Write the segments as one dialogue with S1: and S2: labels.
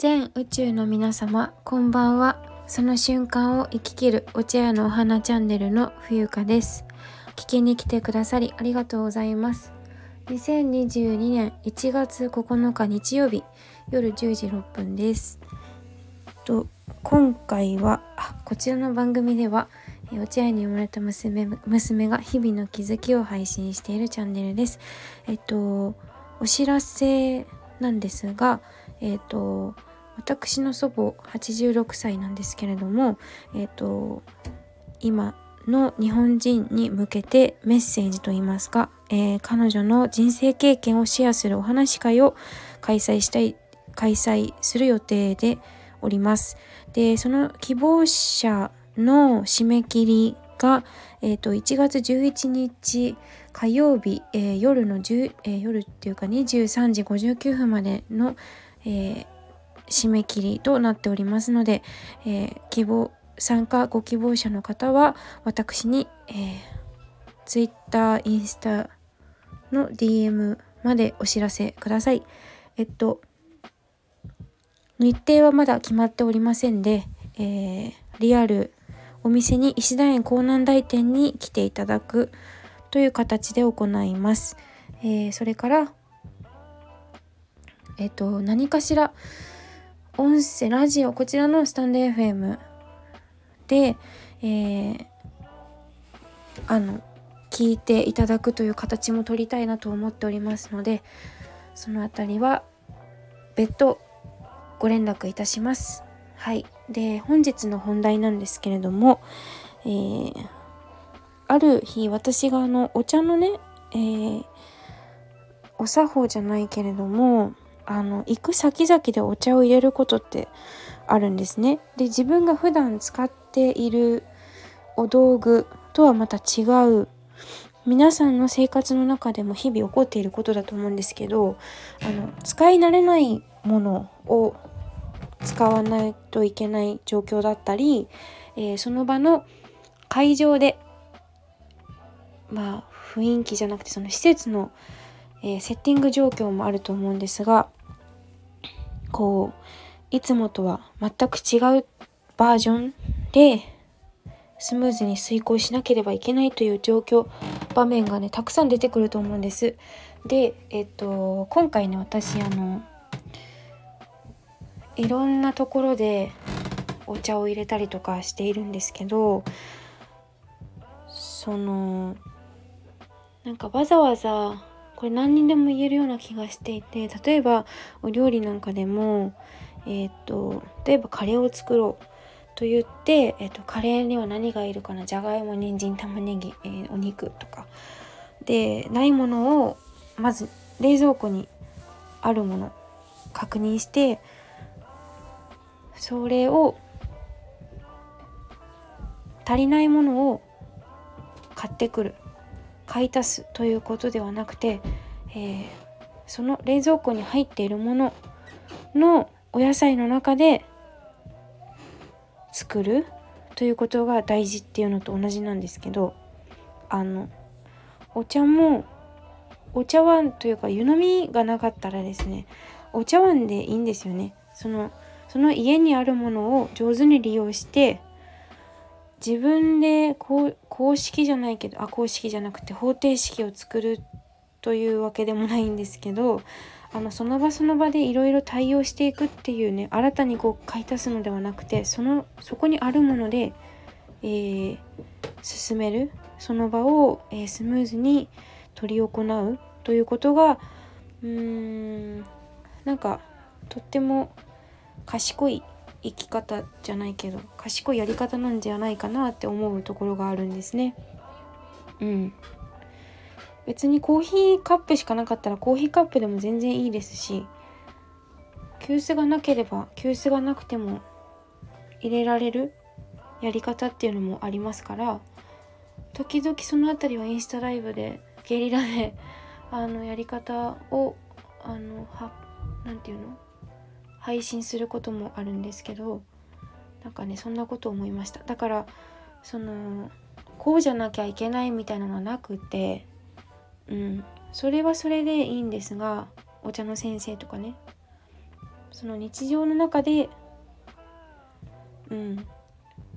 S1: 全宇宙の皆様こんばんは。その瞬間を生き切るお茶屋のお花チャンネルの冬香です。聞きに来てくださりありがとうございます。2022年1月9日日曜日夜10時6分です。と今回はこちらの番組ではお茶屋に生まれた娘娘が日々の気づきを配信しているチャンネルです。えっとお知らせなんですが、えっ、と私の祖母86歳なんですけれども、え、ー、と今の日本人に向けてメッセージといいますか、えー、彼女の人生経験をシェアするお話会を開催したい開催する予定でおります。でその希望者の締め切りが、えーと、1月11日火曜日、えー、夜の10、えー、夜っていうか23時59分までの、えー、締め切りとなっておりますので、え希望参加ご希望者の方は私に、えー、Twitter、インスタの DM までお知らせください。えっと日程はまだ決まっておりませんで、えー、リアルお店に石田園港南台店に来ていただくという形で行います。えー、それから、えっ、と、何かしら音声、ラジオ、こちらのスタンド FM で、えー、あの、聞いていただくという形も取りたいなと思っておりますので、そのあたりは別途ご連絡いたします。はい。で、本日の本題なんですけれども、えー、ある日、私があの、お茶のね、えー、お作法じゃないけれども、あの、行く先々でお茶を入れることってあるんですね。で、自分が普段使っているお道具とはまた違う皆さんの生活の中でも日々起こっていることだと思うんですけどあの使い慣れないものを使わないといけない状況だったり、えー、その場の会場でまあ雰囲気じゃなくてその施設の、えー、セッティング状況もあると思うんですがこういつもとは全く違うバージョンでスムーズに遂行しなければいけないという状況場面がねたくさん出てくると思うんです。でえっと今回ね私あのいろんなところでお茶を入れたりとかしているんですけどそのなんかわざわざこれ何にでも言えるような気がしていて例えばお料理なんかでもえっ、と例えばカレーを作ろうと言って、えーと、カレーには何がいるかな？じゃがいも人参玉ねぎ、えー、お肉とか。でないものをまず冷蔵庫にあるもの確認してそれを足りないものを買ってくる。買い足すということではなくて、えー、その冷蔵庫に入っているもののお野菜の中で作るということが大事っていうのと同じなんですけどあのお茶もお茶碗というか湯飲みがなかったらですねお茶碗でいいんですよね。そのその家にあるものを上手に利用して自分で公式じゃないけどあ公式じゃなくて方程式を作るというわけでもないんですけどあのその場その場でいろいろ対応していくっていうね新たにこう買い足すのではなくてそのそこにあるもので、えー、進めるその場を、えー、スムーズに執り行うということがうーんなんかとっても賢い生き方じゃないけど賢いやり方なんじゃないかなって思うところがあるんですね。うん。別にコーヒーカップしかなかったらコーヒーカップでも全然いいですし急須がなければ急須がなくても入れられるやり方っていうのもありますから時々その辺りはインスタライブでゲリラであのやり方をあのはなていうの？配信することもあるんですけどなんかねそんなこと思いました。だからそのこうじゃなきゃいけないみたいなのはなくてうん。それはそれでいいんですがお茶の先生とかね。その日常の中でうん。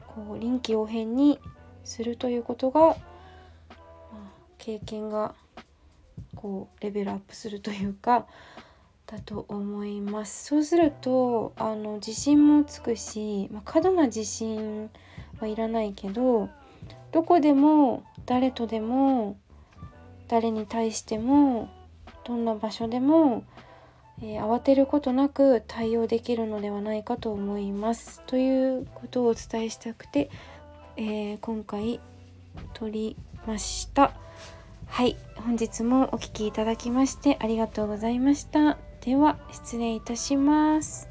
S1: こう臨機応変にするということが、まあ、経験がこうレベルアップするというかだと思いますそうするとあの自信もつくし、まあ、過度な自信はいらないけどどこでも誰とでも誰に対してもどんな場所でも、えー、慌てることなく対応できるのではないかと思います。ということをお伝えしたくて、えー、今回撮りました。はい本日もお聴きいただきましてありがとうございました。では失礼いたします。